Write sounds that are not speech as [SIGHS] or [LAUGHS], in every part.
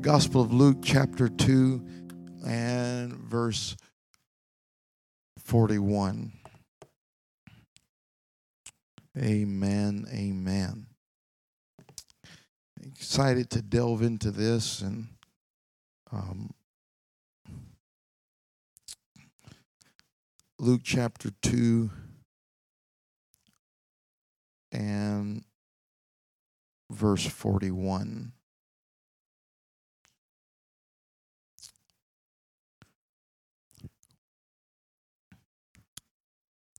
Gospel of Luke, chapter 2, and verse 41. Amen. Amen. Excited to delve into this and um, Luke chapter 2 and verse 41.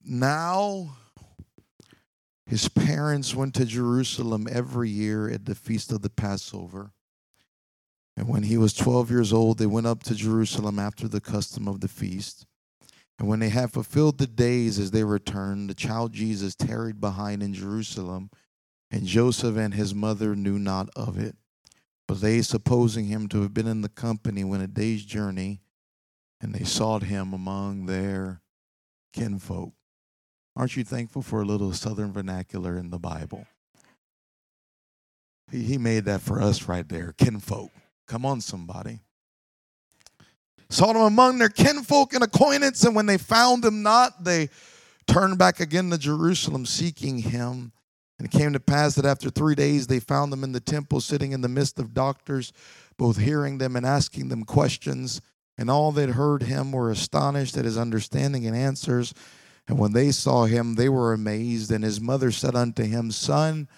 Now, his parents went to Jerusalem every year at the feast of the Passover. And when he was 12 years old, they went up to Jerusalem after the custom of the feast. And when they had fulfilled the days as they returned, the child Jesus tarried behind in Jerusalem, and Joseph and his mother knew not of it. But they, supposing him to have been in the company went a day's journey, and they sought him among their kinfolk. Aren't you thankful for a little southern vernacular in the Bible? He, he made that for us right there, kinfolk. Come on, somebody. Sought him among their kinfolk and acquaintance, and when they found him not, they turned back again to Jerusalem seeking him. And it came to pass that after three days they found him in the temple, sitting in the midst of doctors, both hearing them and asking them questions. And all that heard him were astonished at his understanding and answers. And when they saw him, they were amazed. And his mother said unto him, Son,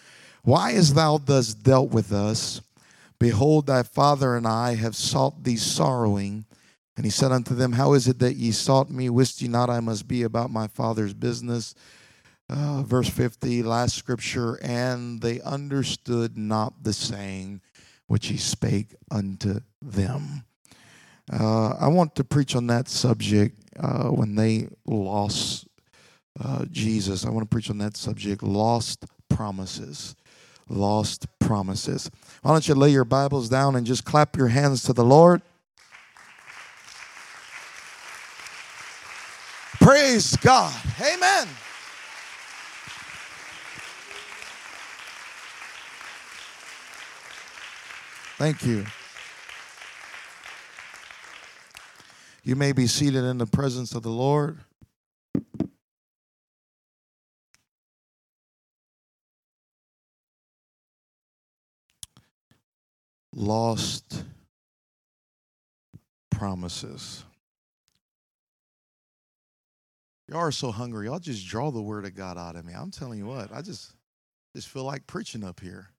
why hast thou thus dealt with us? Behold, thy father and I have sought thee sorrowing. And he said unto them, How is it that ye sought me? Wist ye not I must be about my father's business? Uh, verse 50, last scripture, and they understood not the saying which he spake unto them. Uh, I want to preach on that subject uh, when they lost uh, Jesus. I want to preach on that subject lost promises. Lost promises. Why don't you lay your Bibles down and just clap your hands to the Lord? Praise God. Amen. Thank you. You may be seated in the presence of the Lord. Lost promises. Y'all are so hungry. Y'all just draw the word of God out of me. I'm telling you what, I just just feel like preaching up here.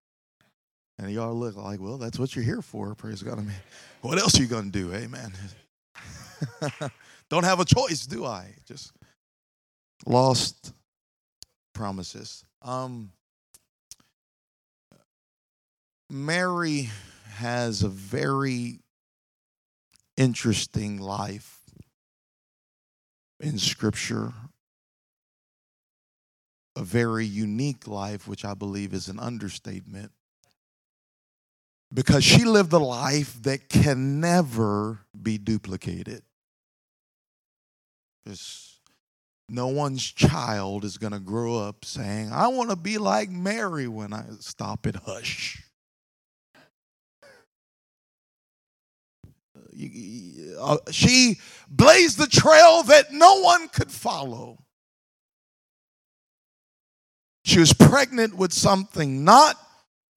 And y'all look like, well, that's what you're here for. Praise God. I mean, what else are you gonna do? Amen. [LAUGHS] Don't have a choice, do I? Just lost promises. Um Mary has a very interesting life in Scripture, a very unique life, which I believe is an understatement, because she lived a life that can never be duplicated. Just no one's child is going to grow up saying, I want to be like Mary when I stop it, hush. Uh, she blazed the trail that no one could follow. She was pregnant with something, not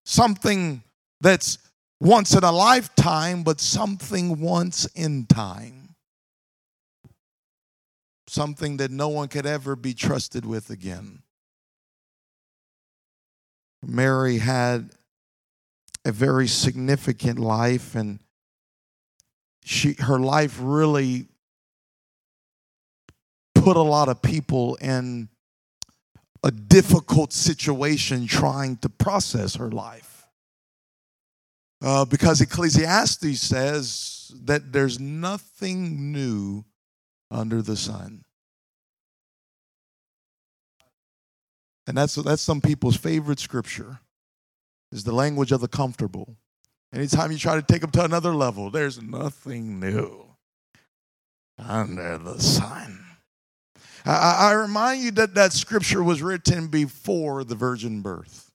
something that's once in a lifetime, but something once in time. Something that no one could ever be trusted with again. Mary had a very significant life and she her life really put a lot of people in a difficult situation trying to process her life. Uh, because Ecclesiastes says that there's nothing new under the sun. And that's, that's some people's favorite scripture is the language of the comfortable. Anytime you try to take them to another level, there's nothing new under the sun. I, I remind you that that scripture was written before the virgin birth.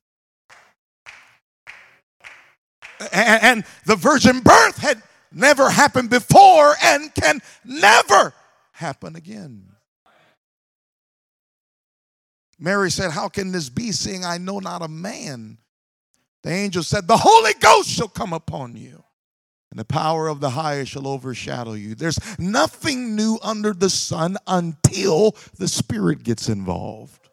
And, and the virgin birth had never happened before and can never happen again. Mary said, How can this be, seeing I know not a man? The angel said, The Holy Ghost shall come upon you, and the power of the highest shall overshadow you. There's nothing new under the sun until the Spirit gets involved.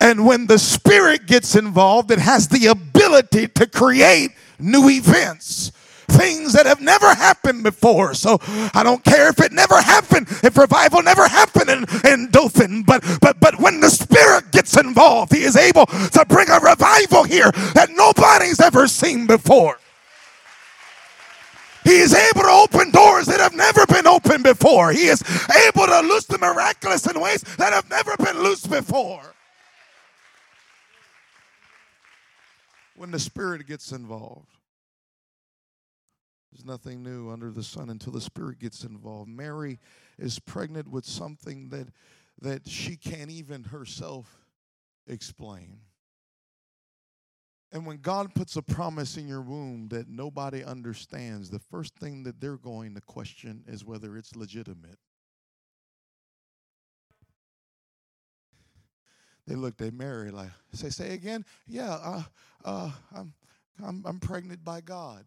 And when the Spirit gets involved, it has the ability to create new events things that have never happened before. So I don't care if it never happened, if revival never happened in, in Dothan, but but but when the Spirit gets involved, He is able to bring a revival here that nobody's ever seen before. He is able to open doors that have never been opened before. He is able to loose the miraculous in ways that have never been loosed before. When the Spirit gets involved. There's nothing new under the sun until the Spirit gets involved. Mary is pregnant with something that, that she can't even herself explain. And when God puts a promise in your womb that nobody understands, the first thing that they're going to question is whether it's legitimate. They looked at Mary like, say, say again? Yeah, uh, uh, I'm, I'm, I'm pregnant by God.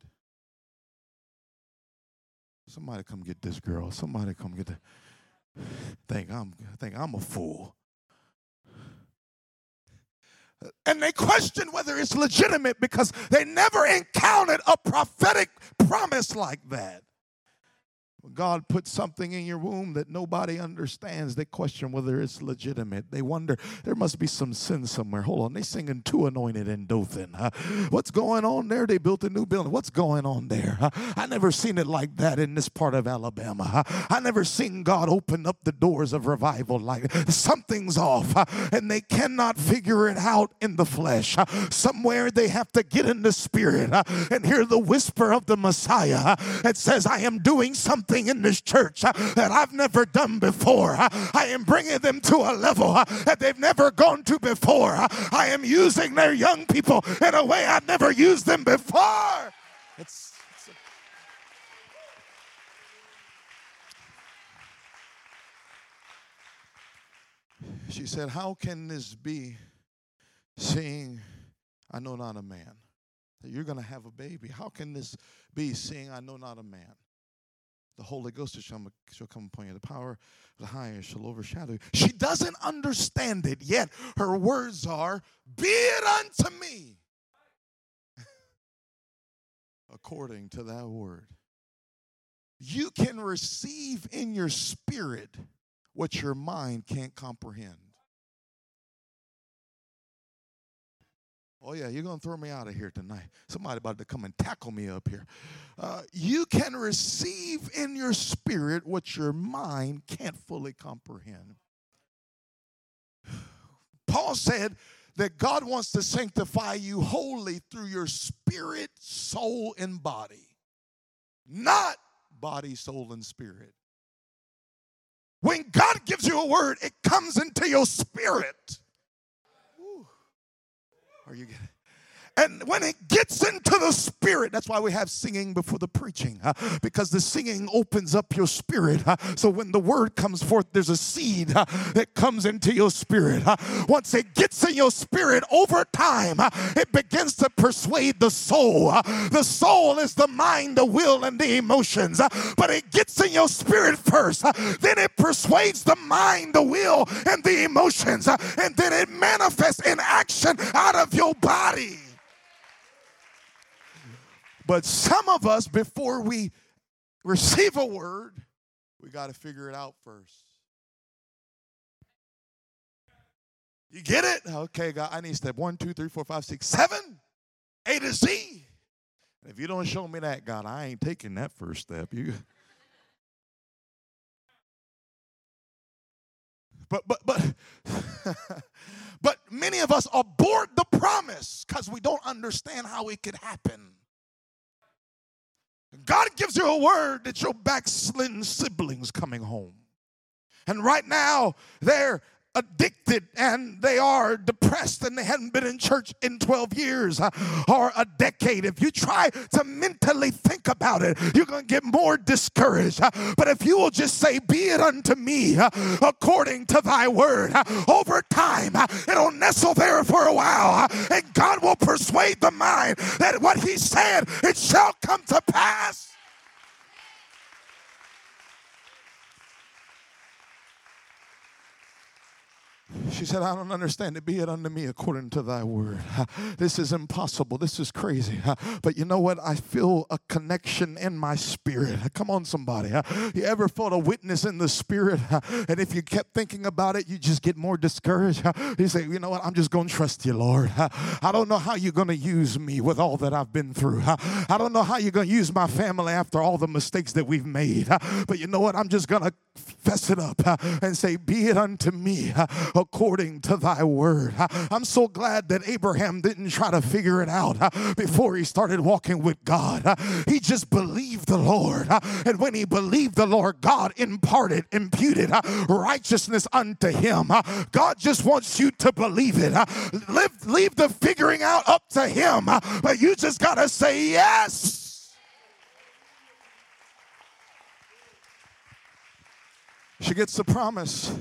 Somebody come get this girl. Somebody come get the think I'm think I'm a fool. And they question whether it's legitimate because they never encountered a prophetic promise like that. When God puts something in your womb that nobody understands, they question whether it's legitimate. They wonder, there must be some sin somewhere. Hold on, they singing Too Anointed in Dothan. Uh, what's going on there? They built a new building. What's going on there? Uh, I never seen it like that in this part of Alabama. Uh, I never seen God open up the doors of revival like something's off, and they cannot figure it out in the flesh. Somewhere they have to get in the spirit and hear the whisper of the Messiah. that says, I am doing something something in this church uh, that I've never done before. Uh, I am bringing them to a level uh, that they've never gone to before. I am using their young people in a way I've never used them before. It's, it's a... She said, How can this be, seeing I know not a man? That you're going to have a baby. How can this be, seeing I know not a man? The Holy Ghost shall, come upon you. The power of the highest shall overshadow you. She doesn't understand it yet. Her words are, Be it unto me [LAUGHS] according to that word. You can receive in your spirit what your mind can't comprehend. Oh, yeah, you're going to throw me out of here tonight. Somebody about to come and tackle me up here. Uh, you can receive in your spirit what your mind can't fully comprehend. [SIGHS] Paul said that God wants to sanctify you wholly through your spirit, soul, and body, not body, soul, and spirit. When God gives you a word, it comes into your spirit. Are you getting and when it gets into the spirit, that's why we have singing before the preaching, uh, because the singing opens up your spirit. Uh, so when the word comes forth, there's a seed uh, that comes into your spirit. once it gets in your spirit over time, it begins to persuade the soul. the soul is the mind, the will, and the emotions, but it gets in your spirit first. then it persuades the mind, the will, and the emotions, and then it manifests in action out of your body. But some of us, before we receive a word, we got to figure it out first. You get it? Okay, God, I need step one, two, three, four, five, six, seven, A to Z. And if you don't show me that, God, I ain't taking that first step. You. [LAUGHS] But but but [LAUGHS] but many of us abort the promise because we don't understand how it could happen. God gives you a word that your backslidden siblings coming home. And right now, they're addicted and they are depressed and they hadn't been in church in 12 years uh, or a decade, if you try to mentally think about it, you're going to get more discouraged. Uh, but if you will just say, Be it unto me uh, according to thy word, over time it'll nestle there for a while and God will persuade the mind that what he said, it shall come to pass. She said, I don't understand it. Be it unto me according to thy word. [LAUGHS] This is impossible. This is crazy. [LAUGHS] But you know what? I feel a connection in my spirit. [LAUGHS] Come on, somebody. You ever felt a witness in the spirit? And if you kept thinking about it, you just get more discouraged. You say, you know what? I'm just going to trust you, Lord. I don't know how you're going to use me with all that I've been through. I don't know how you're going to use my family after all the mistakes that we've made. But you know what? I'm just going to fess it up uh, and say, Be it unto me uh, according to thy word. Uh, I'm so glad that Abraham didn't try to figure it out before he started walking with God. He just believed the Lord. And when he believed the Lord, God imparted, imputed righteousness unto him. God just wants you to believe it. Leave, leave the figuring out up to him. But you just got to say yes. She gets the promise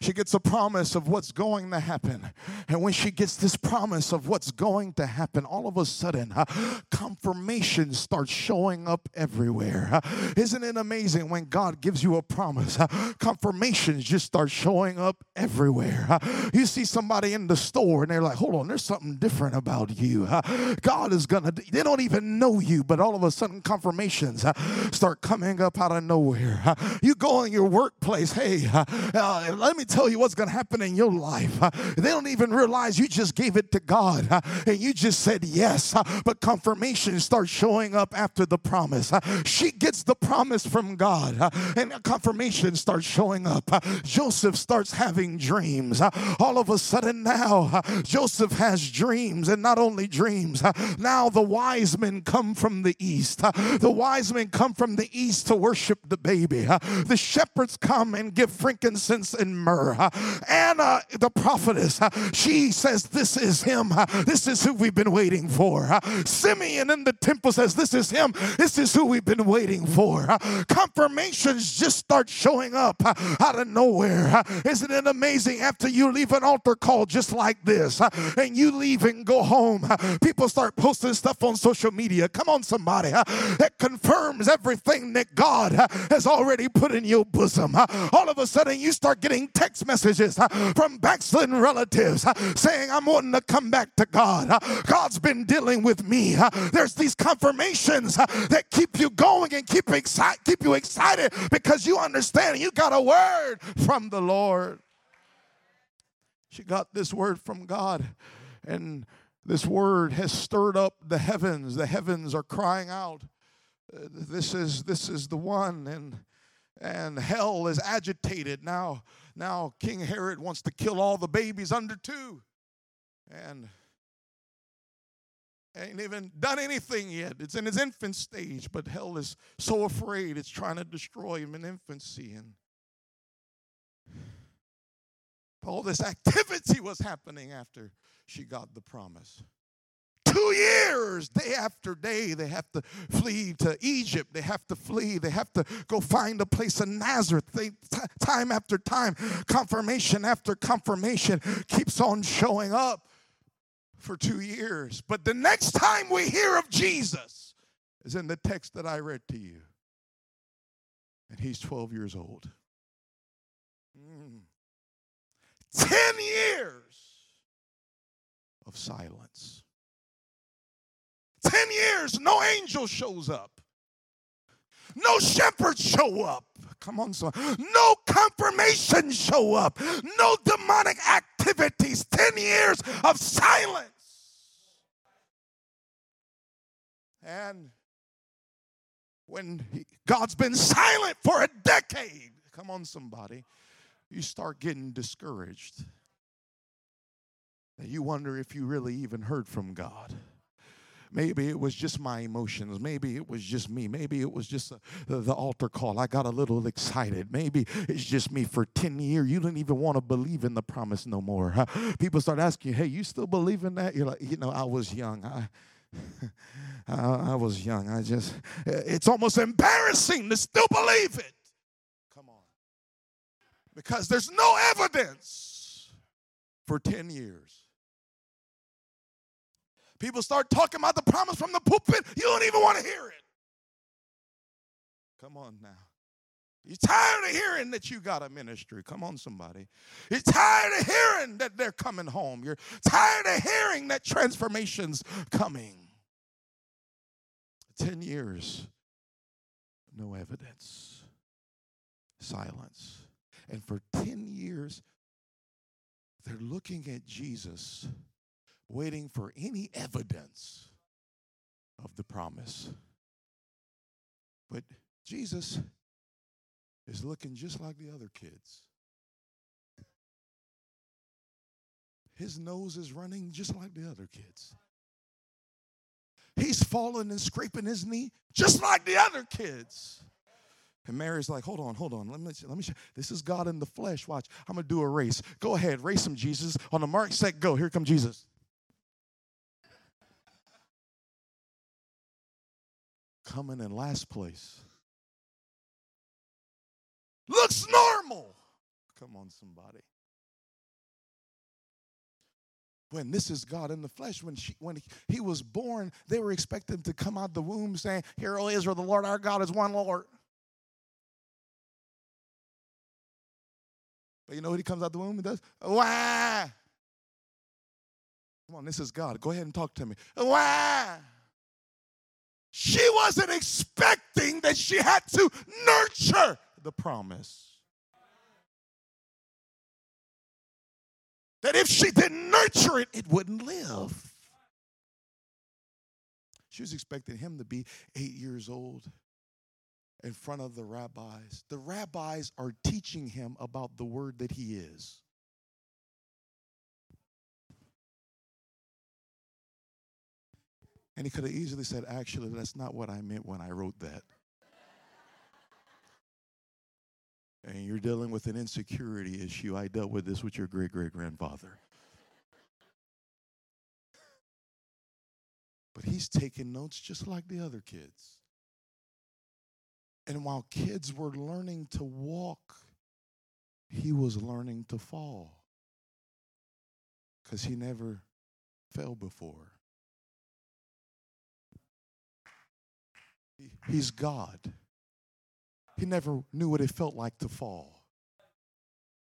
she gets a promise of what's going to happen. And when she gets this promise of what's going to happen, all of a sudden, uh, confirmation starts showing up everywhere. Uh, isn't it amazing when God gives you a promise? Uh, confirmations just start showing up everywhere. Uh, you see somebody in the store and they're like, hold on, there's something different about you. Uh, God is going to, they don't even know you, but all of a sudden, confirmations uh, start coming up out of nowhere. you go in your workplace, hey, let me tell you what's going to happen in your life. [LAUGHS] They don't even realize you just gave it to God [LAUGHS] and you just said yes, [LAUGHS] but confirmation starts showing up after the promise. She gets the promise from God and confirmation starts showing up. Joseph starts having dreams. All of a sudden now, Joseph has dreams and not only dreams, now the wise men come from the east. The wise men come from the east to worship the baby. The shepherds come and give frankincense and myrrh her. Anna, uh, the prophetess, she says, This is him. This is who we've been waiting for. Simeon in the temple says, This is him. This is who we've been waiting for. Confirmations just start showing up out of nowhere. Isn't it amazing after you leave an altar call just like this and you leave and go home? People start posting stuff on social media. Come on, somebody. That confirms everything that God has already put in your bosom. All of a sudden, you start getting text messages from backslidden relatives saying, I'm wanting to come back to God. God's been dealing with me. There's these confirmations that keep you going and keep, keep you excited because you understand you got a word from the Lord. She got this word from God, and this word has stirred up the heavens. The heavens are crying out. This is this is the one and and hell is agitated now now King Herod wants to kill all the babies under two. And ain't even done anything yet. It's in his infant stage, but hell is so afraid it's trying to destroy him in infancy. And all this activity was happening after she got the promise two years, day after day, they have to flee to Egypt. They have to flee. They have to go find a place in Nazareth. They, t- time after time, confirmation after confirmation keeps on showing up for two years. But the next time we hear of Jesus is in the text that I read to you. And he's 12 years old. Mm. 10 years of silence. 10 years, no angel shows up. No shepherds show up. Come on, son. No confirmation show up. No demonic activities. 10 years of silence. And when he, God's been silent for a decade, come on, somebody, you start getting discouraged. And you wonder if you really even heard from God. Maybe it was just my emotions. Maybe it was just me. Maybe it was just uh, the, the altar call. I got a little excited. Maybe it's just me for 10 years. You didn't even want to believe in the promise no more. Huh? People start asking you, hey, you still believe in that? You're like, you know, I was young. I, [LAUGHS] I, I was young. I just, eh, it's almost embarrassing to still believe it. Come on. Because there's no evidence for 10 years. People start talking about the promise from the pulpit, you don't even want to hear it. Come on now. You're tired of hearing that you got a ministry. Come on, somebody. You're tired of hearing that they're coming home. You're tired of hearing that transformation's coming. 10 years, no evidence, silence. And for 10 years, they're looking at Jesus waiting for any evidence of the promise. But Jesus is looking just like the other kids. His nose is running just like the other kids. He's falling and scraping his knee just like the other kids. And Mary's like, hold on, hold on. Let me, let me. This is God in the flesh. Watch. I'm going to do a race. Go ahead, race him, Jesus. On the mark, set, go. Here come Jesus. Coming in last place. Looks normal. Come on, somebody. When this is God in the flesh, when, she, when he was born, they were expecting to come out the womb saying, Hear, O Israel, the Lord our God is one Lord. But you know what he comes out the womb and does? Why? Come on, this is God. Go ahead and talk to me. Why? She wasn't expecting that she had to nurture the promise. That if she didn't nurture it, it wouldn't live. She was expecting him to be eight years old in front of the rabbis. The rabbis are teaching him about the word that he is. And he could have easily said, Actually, that's not what I meant when I wrote that. and you're dealing with an insecurity issue. I dealt with this with your great great grandfather. But he's taking notes just like the other kids. And while kids were learning to walk, he was learning to fall because he never fell before. He's God. He never knew what it felt like to fall.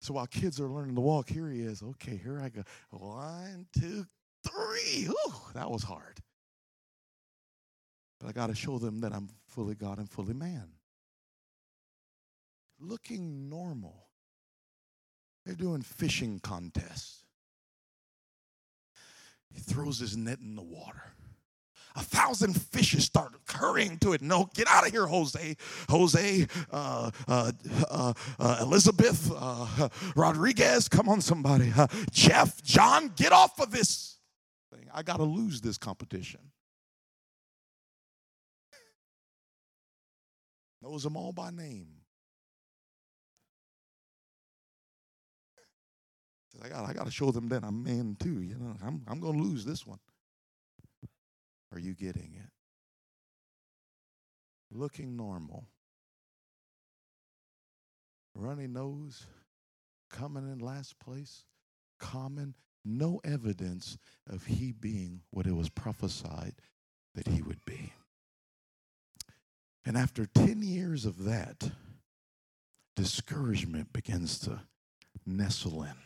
So while kids are learning to walk, here he is. Okay, here I go. One, two, three. Ooh, that was hard. But I got to show them that I'm fully God and fully man. Looking normal. They're doing fishing contests. He throws his net in the water a thousand fishes start hurrying to it. No, get out of here, Jose. Jose, uh, uh, uh, uh Elizabeth, uh, Rodriguez, come on, somebody. Uh, Jeff, John, get off of this thing. I got to lose this competition. Knows them all by name. I got, I got to show them that I'm man too. You know, I'm, I'm going to lose this one. Are you getting it? Looking normal. Runny nose, coming in last place, common, no evidence of he being what it was prophesied that he would be. And after 10 years of that, discouragement begins to nestle in,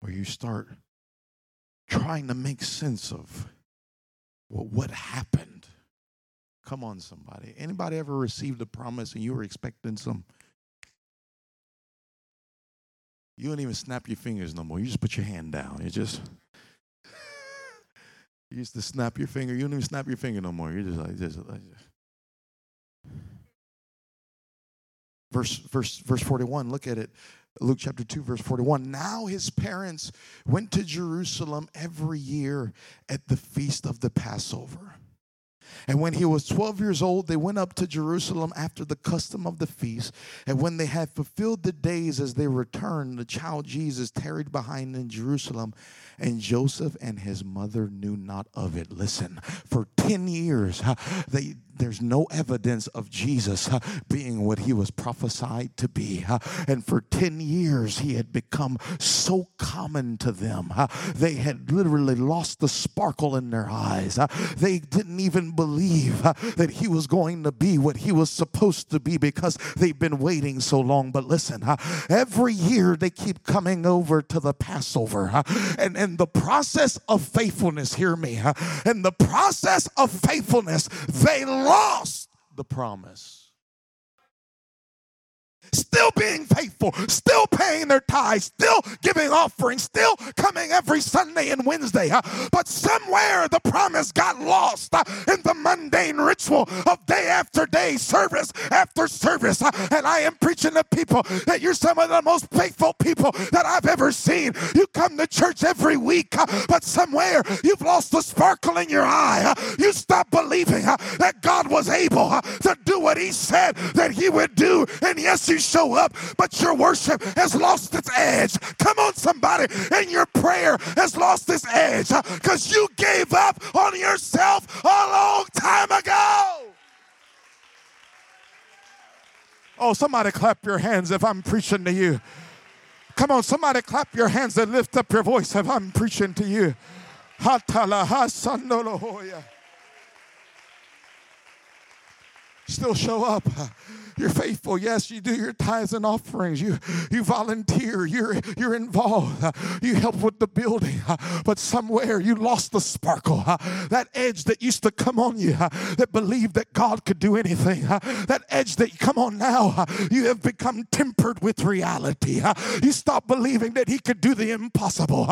where you start trying to make sense of well, what happened? Come on, somebody. Anybody ever received a promise and you were expecting some? You don't even snap your fingers no more. You just put your hand down. You just [LAUGHS] you used to snap your finger. You don't even snap your finger no more. You're just like this. Verse verse verse 41 look at it Luke chapter 2, verse 41. Now his parents went to Jerusalem every year at the feast of the Passover. And when he was 12 years old, they went up to Jerusalem after the custom of the feast. And when they had fulfilled the days as they returned, the child Jesus tarried behind in Jerusalem, and Joseph and his mother knew not of it. Listen, for 10 years, they there's no evidence of Jesus being what he was prophesied to be. And for 10 years, he had become so common to them. They had literally lost the sparkle in their eyes. They didn't even believe that he was going to be what he was supposed to be because they've been waiting so long. But listen, every year they keep coming over to the Passover. And in the process of faithfulness, hear me, in the process of faithfulness, they lost the promise still being faithful, still paying their tithes, still giving offerings, still coming every Sunday and Wednesday. But somewhere the promise got lost in the mundane ritual of day after day, service after service. And I am preaching to people that you're some of the most faithful people that I've ever seen. You come to church every week, but somewhere you've lost the sparkle in your eye. You stop believing that was able uh, to do what He said that He would do. And yes, you show up, but your worship has lost its edge. Come on, somebody, and your prayer has lost its edge uh, because you gave up on yourself a long time ago. Oh, somebody clap your hands if I'm preaching to you. Come on, somebody clap your hands and lift up your voice if I'm preaching to you. Still show up. You're faithful. Yes, you do your tithes and offerings. You you volunteer. You're you're involved. You help with the building. But somewhere you lost the sparkle. That edge that used to come on you that believed that God could do anything. That edge that come on now, you have become tempered with reality. You stop believing that He could do the impossible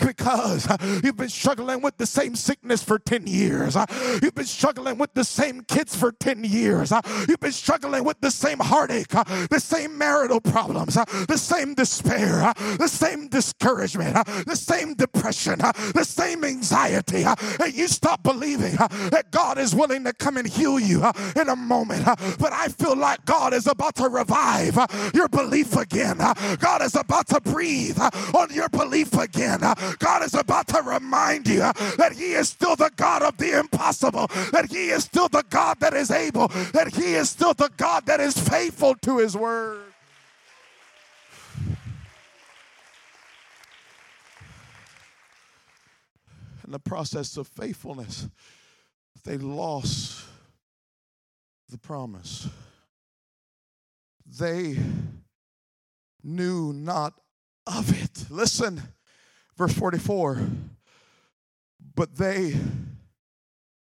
because you've been struggling with the same sickness for 10 years. You've been struggling with the same kids for 10 years. You've been struggling with the same heartache, uh, the same marital problems, uh, the same despair, uh, the same discouragement, uh, the same depression, uh, the same anxiety. Uh, and you stop believing that God is willing to come and heal you in a moment. But I feel like God is about to revive your belief again. God is about to breathe on your belief again. God is about to remind you that He is still the God of the impossible, that He is still the God that is able, that He is still the God that is faithful to his word. In the process of faithfulness, they lost the promise. They knew not of it. Listen, verse 44. But they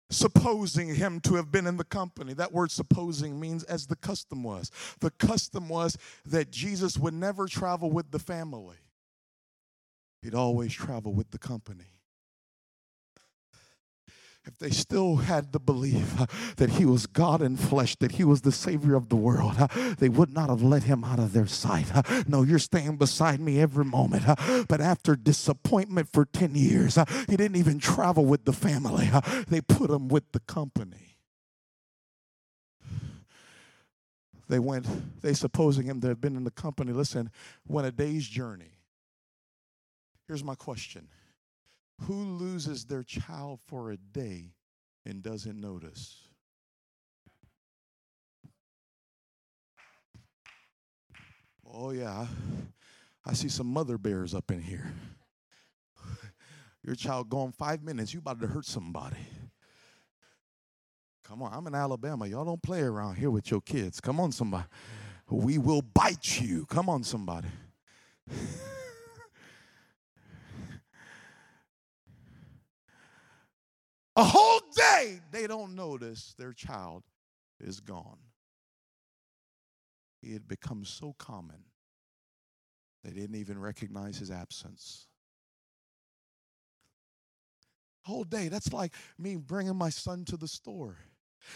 supposing him to have been in the company. That word supposing means as the custom was. The custom was that Jesus would never travel with the family, he'd always travel with the company if they still had the belief that he was God in flesh, that he was the Savior of the world, they would not have let him out of their sight. No, you're staying beside me every moment. But after disappointment for 10 years, he didn't even travel with the family, they put him with the company. They went, they supposing him to have been in the company, listen, went a day's journey. Here's my question who loses their child for a day and doesn't notice? Oh, yeah. I see some mother bears up in here. Your child gone five minutes, you about to hurt somebody. Come on, I'm in Alabama. Y'all don't play around here with your kids. Come on, somebody. We will bite you. Come on, somebody. [LAUGHS] A whole day, they don't notice their child is gone. He had become so common, they didn't even recognize his absence. Whole day, that's like me bringing my son to the store.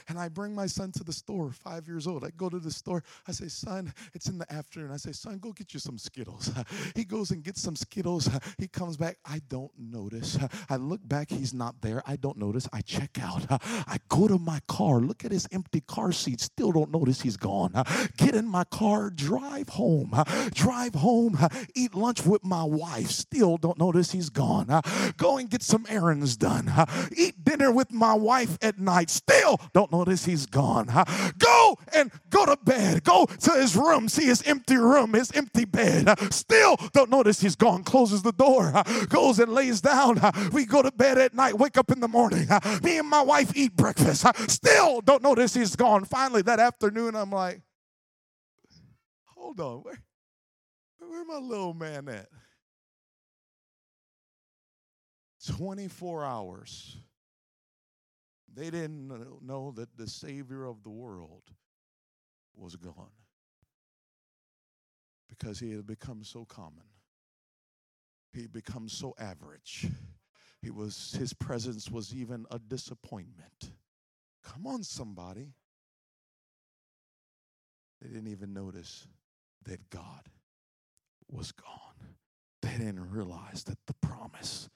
And I bring my son to the store, five years old. I go to the store. I say, son, it's in the afternoon. I say, son, go get you some Skittles. [LAUGHS] He goes and gets some Skittles. He comes back. I don't notice. I look back. He's not there. I don't notice. I check out. [LAUGHS] I go to my car. Look at his empty car seat. Still don't notice he's gone. [LAUGHS] Get in my car. Drive home. Drive home. Eat lunch with my wife. Still don't notice he's gone. Go and get some errands done. Eat dinner with my wife at night. Still don't notice he's gone. Go and go to bed. Go to his room, see his empty room, his empty bed. Still don't notice he's gone. Closes the door, goes and lays down. We go to bed at night, wake up in the morning. Me and my wife eat breakfast. Still don't notice he's gone. Finally, that afternoon, I'm like, hold on, where, where my little man at? 24 hours they didn't know that the Savior of the world was gone because he had become so common. He had become so average. He was his presence was even a disappointment. Come on, somebody. They didn't even notice that God was gone. They didn't realize that the promise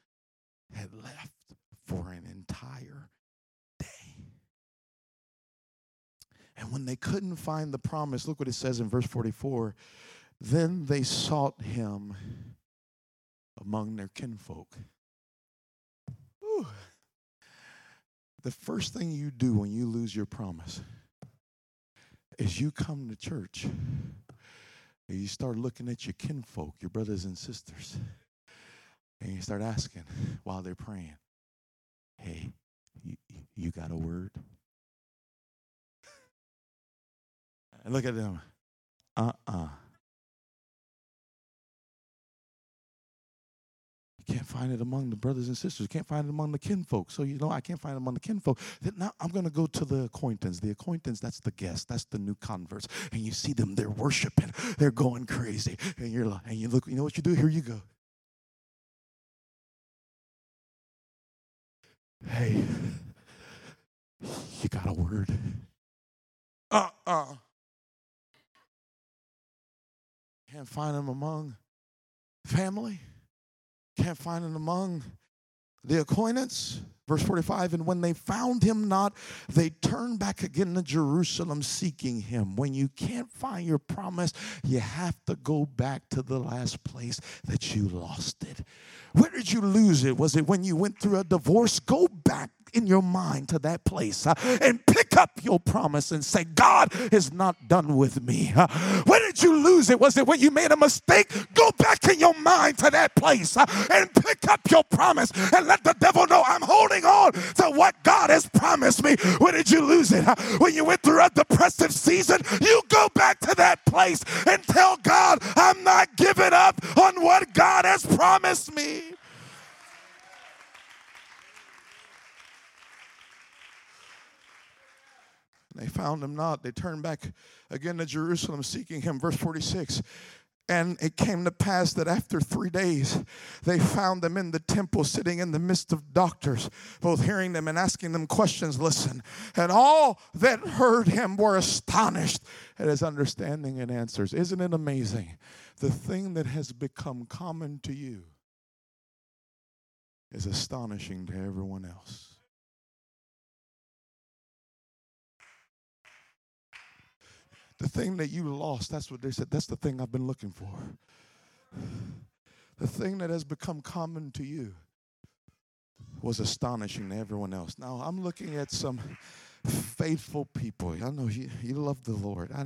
had left for an entire And when they couldn't find the promise, look what it says in verse 44 then they sought him among their kinfolk. Whew. The first thing you do when you lose your promise is you come to church and you start looking at your kinfolk, your brothers and sisters, and you start asking while they're praying, Hey, you, you got a word? And look at them. Uh uh-uh. uh You can't find it among the brothers and sisters. You can't find it among the kinfolk. So, you know, I can't find it among the kinfolk. Then now I'm going to go to the acquaintance. The acquaintance, that's the guest. That's the new converts. And you see them, they're worshiping. They're going crazy. And you're like, and you look, you know what you do? Here you go. Hey, you got a word? Uh uh Can't find him among family. Can't find him among the acquaintance. Verse 45 And when they found him not, they turned back again to Jerusalem seeking him. When you can't find your promise, you have to go back to the last place that you lost it. Where did you lose it? Was it when you went through a divorce? Go back in your mind to that place uh, and pick up your promise and say, God is not done with me. Uh, when did you lose it? Was it when you made a mistake? Go back in your mind to that place uh, and pick up your promise and let the devil know I'm holding on to what God has promised me. When did you lose it? When you went through a depressive season, you go back to that place and tell God, I'm not giving up on what God has promised me. They found him not. They turned back again to Jerusalem seeking him. Verse 46. And it came to pass that after three days, they found them in the temple, sitting in the midst of doctors, both hearing them and asking them questions. Listen. And all that heard him were astonished at his understanding and answers. Isn't it amazing? The thing that has become common to you is astonishing to everyone else. The thing that you lost, that's what they said, that's the thing I've been looking for. The thing that has become common to you was astonishing to everyone else. Now, I'm looking at some faithful people. I know you, you love the Lord. I,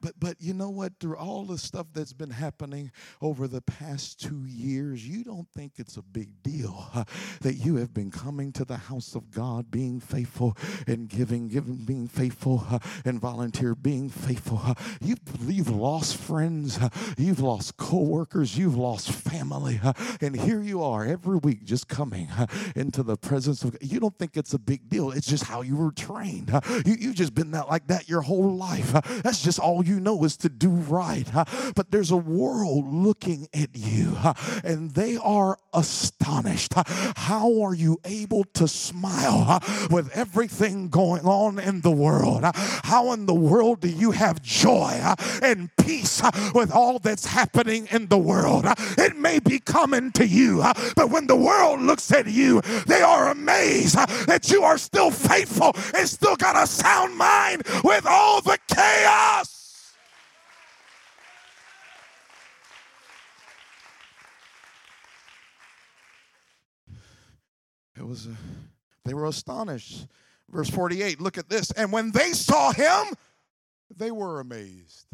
but but you know what? Through all the stuff that's been happening over the past two years, you don't think it's a big deal uh, that you have been coming to the house of God, being faithful and giving, giving, being faithful uh, and volunteer, being faithful. Uh, you've you've lost friends, you've lost coworkers, you've lost family, and here you are every week just coming into the presence of. God. You don't think it's a big deal. It's just how you were trained. You, you've just been that like that your whole life. That's just all you know is to do right. But there's a world looking at you and they are astonished. How are you able to smile with everything going on in the world? How in the world do you have joy and peace with all that's happening in the world? It may be coming to you, but when the world looks at you, they are amazed that you are still faithful and still got a sound mind with all the chaos. It was, a, they were astonished. Verse 48, look at this. And when they saw him, they were amazed.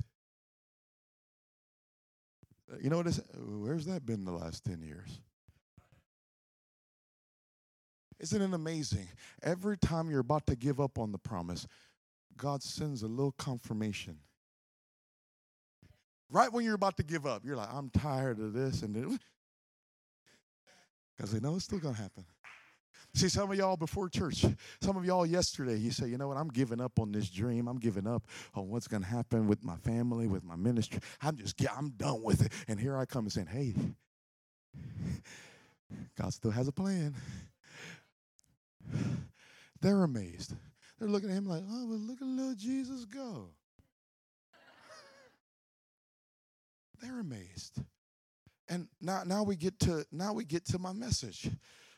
You know what? Where's that been the last 10 years? Isn't it amazing? Every time you're about to give up on the promise, God sends a little confirmation. Right when you're about to give up, you're like, I'm tired of this. And because they know it's still going to happen. See, some of y'all before church, some of y'all yesterday, you say, you know what, I'm giving up on this dream. I'm giving up on what's going to happen with my family, with my ministry. I'm just, I'm done with it. And here I come and saying, hey, God still has a plan. [LAUGHS] They're amazed. They're looking at him like, oh, well, look at little Jesus go. [LAUGHS] They're amazed. And now, now we get to now we get to my message.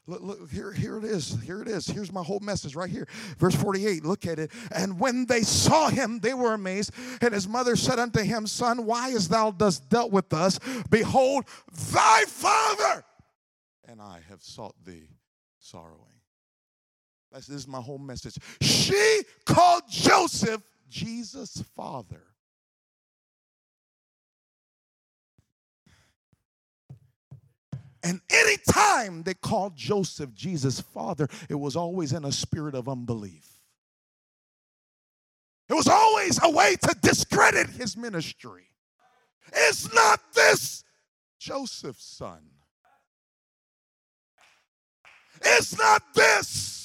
Look, look, here, here it is. Here it is. Here's my whole message right here. Verse 48. Look at it. And when they saw him, they were amazed. And his mother said unto him, Son, why hast thou thus dealt with us? Behold, thy father and I have sought thee sorrowing. This is my whole message. She called Joseph Jesus' father. And anytime they called Joseph Jesus' father, it was always in a spirit of unbelief. It was always a way to discredit his ministry. Is not this Joseph's son? Is not this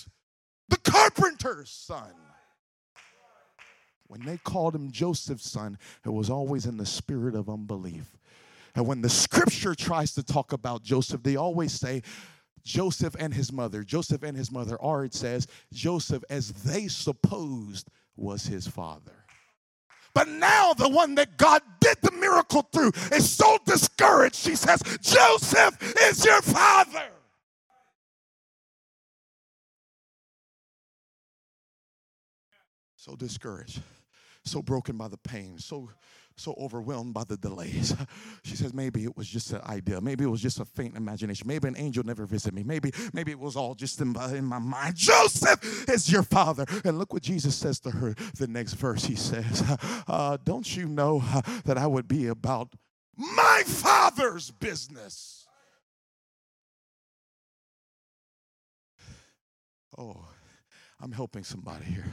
the carpenter's son? When they called him Joseph's son, it was always in the spirit of unbelief. And when the scripture tries to talk about Joseph, they always say, Joseph and his mother, Joseph and his mother, or it says, Joseph as they supposed was his father. But now the one that God did the miracle through is so discouraged. She says, Joseph is your father. So discouraged, so broken by the pain, so so overwhelmed by the delays. [LAUGHS] She says, maybe it was just an idea. Maybe it was just a faint imagination. Maybe an angel never visited me. Maybe, maybe it was all just in my, in my mind. Joseph is your father. And look what Jesus says to her the next verse. He says, [LAUGHS] uh, Don't you know uh, that I would be about my father's business? Oh, I'm helping somebody here.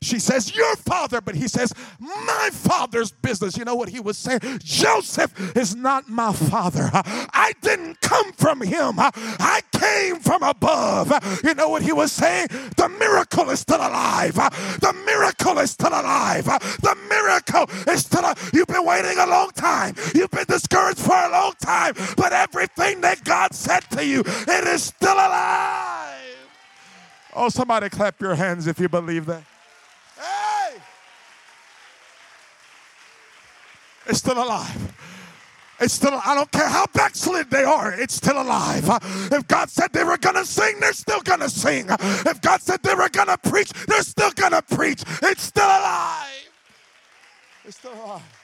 She says, Your father, but he says, My father's business. You know what he was saying? Joseph is not my father. I didn't come from him, I came from above. You know what he was saying? The miracle is still alive. The miracle is still alive. The miracle is still alive. You've been waiting a long time, you've been discouraged for a long time, but everything that God said to you, it is still alive. Oh, somebody clap your hands if you believe that. Hey! It's still alive. It's still, I don't care how backslid they are, it's still alive. If God said they were going to sing, they're still going to sing. If God said they were going to preach, they're still going to preach. It's still alive. It's still alive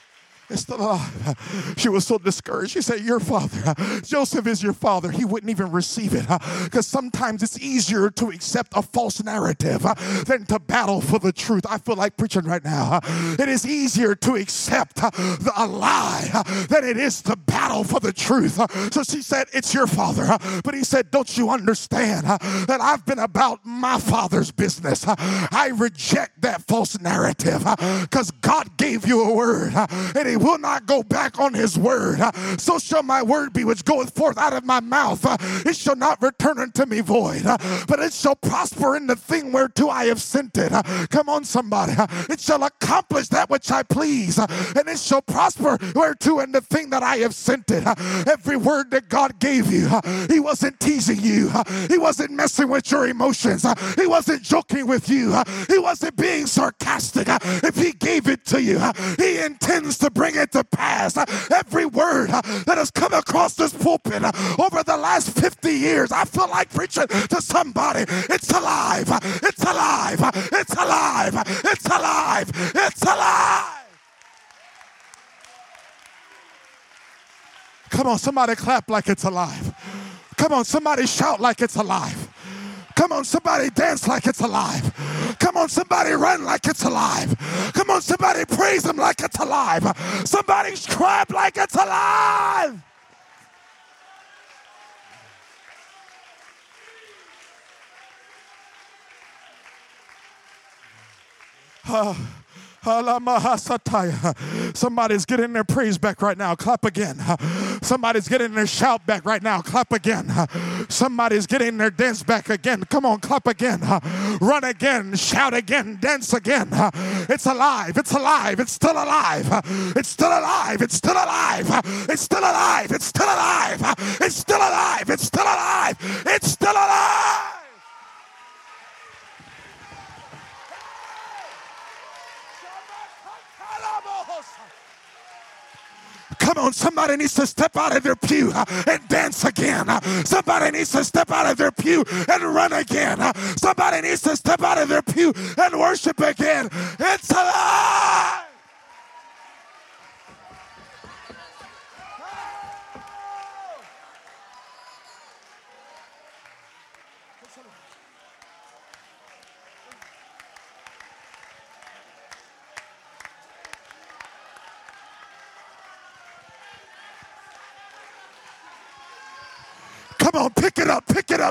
is still alive. She was so discouraged. She said, Your father, Joseph is your father. He wouldn't even receive it because sometimes it's easier to accept a false narrative than to battle for the truth. I feel like preaching right now. It is easier to accept a lie than it is to battle for the truth. So she said, It's your father. But he said, Don't you understand that I've been about my father's business? I reject that false narrative because God gave you a word and he will not go back on his word. Uh, so shall my word be which goeth forth out of my mouth. Uh, it shall not return unto me void, uh, but it shall prosper in the thing whereto I have sent it. Come on, somebody. It shall accomplish that which I please, and it shall prosper whereto in the thing that I have sent it. Every word that God gave you, He wasn't teasing you, He wasn't messing with your emotions, He wasn't joking with you, He wasn't being sarcastic. If He gave it to you, He intends to bring it to pass. Every word that has come across this pulpit over the last 50 years, I feel like preaching to somebody. It's alive, it's alive, it's alive, it's alive, it's alive. Come on, somebody clap like it's alive. Come on, somebody shout like it's alive. Come on, somebody dance like it's alive. Come on, somebody run like it's alive. Come on, somebody praise him like it's alive. Somebody clap like it's alive. Uh, Somebody's getting their praise back right now. Clap again. Somebody's getting their shout back right now. Clap again. Somebody's getting their dance back again. Come on, clap again. Run again. Shout again. Dance again. It's alive. It's alive. It's still alive. It's still alive. It's still alive. It's still alive. It's still alive. It's still alive. It's still alive. It's still alive. Come on, somebody needs to step out of their pew and dance again. Somebody needs to step out of their pew and run again. Somebody needs to step out of their pew and worship again. It's alive.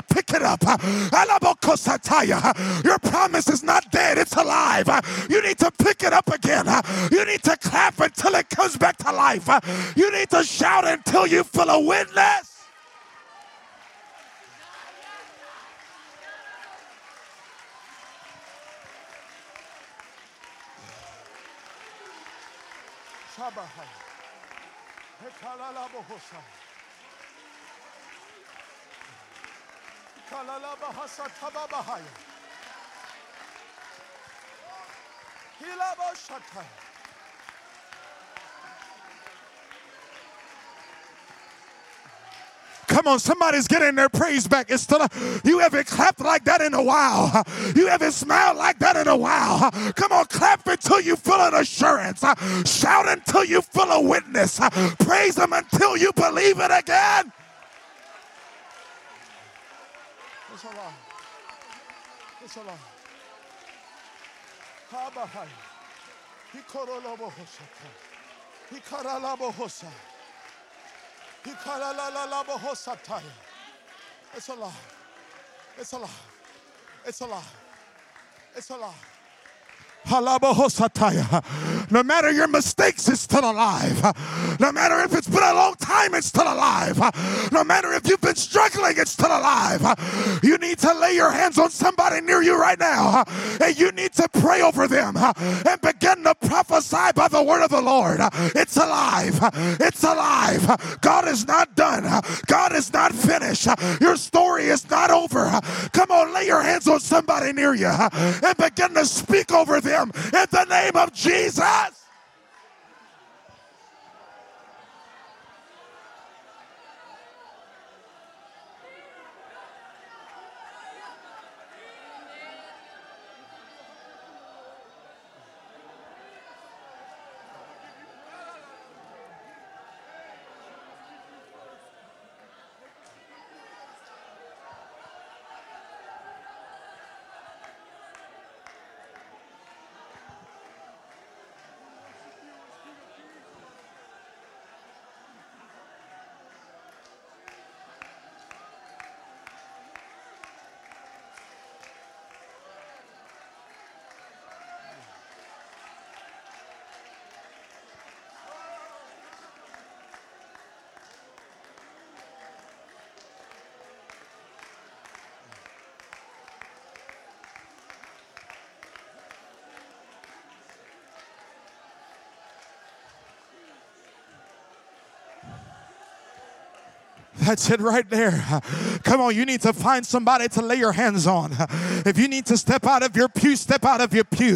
Up, pick it up, pick it up. Your promise is not dead, it's alive. You need to pick it up again. You need to clap until it comes back to life. You need to shout until you feel a witness. Shabbat. Come on, somebody's getting their praise back. It's still, you haven't clapped like that in a while. You haven't smiled like that in a while. Come on, clap until you feel an assurance. Shout until you feel a witness. Praise Him until you believe it again. İnşallah. İnşallah. Habahay. Hikorolobo hosata. Hikaralabo hosa. Hikaralalabo hosata. It's a lie. It's a lie. It's a lie. It's a lie. Halabo hosataya. No matter your mistakes, it's still alive. No matter if it's been a long time, it's still alive. No matter if you've been struggling, it's still alive. You need to lay your hands on somebody near you right now, and you need to pray over them and begin to prophesy by the word of the Lord. It's alive. It's alive. God is not done. God is not finished. Your story is not over. Come on, lay your hands on somebody near you and begin to speak over them in the name of Jesus. That's it right there. Come on, you need to find somebody to lay your hands on. If you need to step out of your pew, step out of your pew.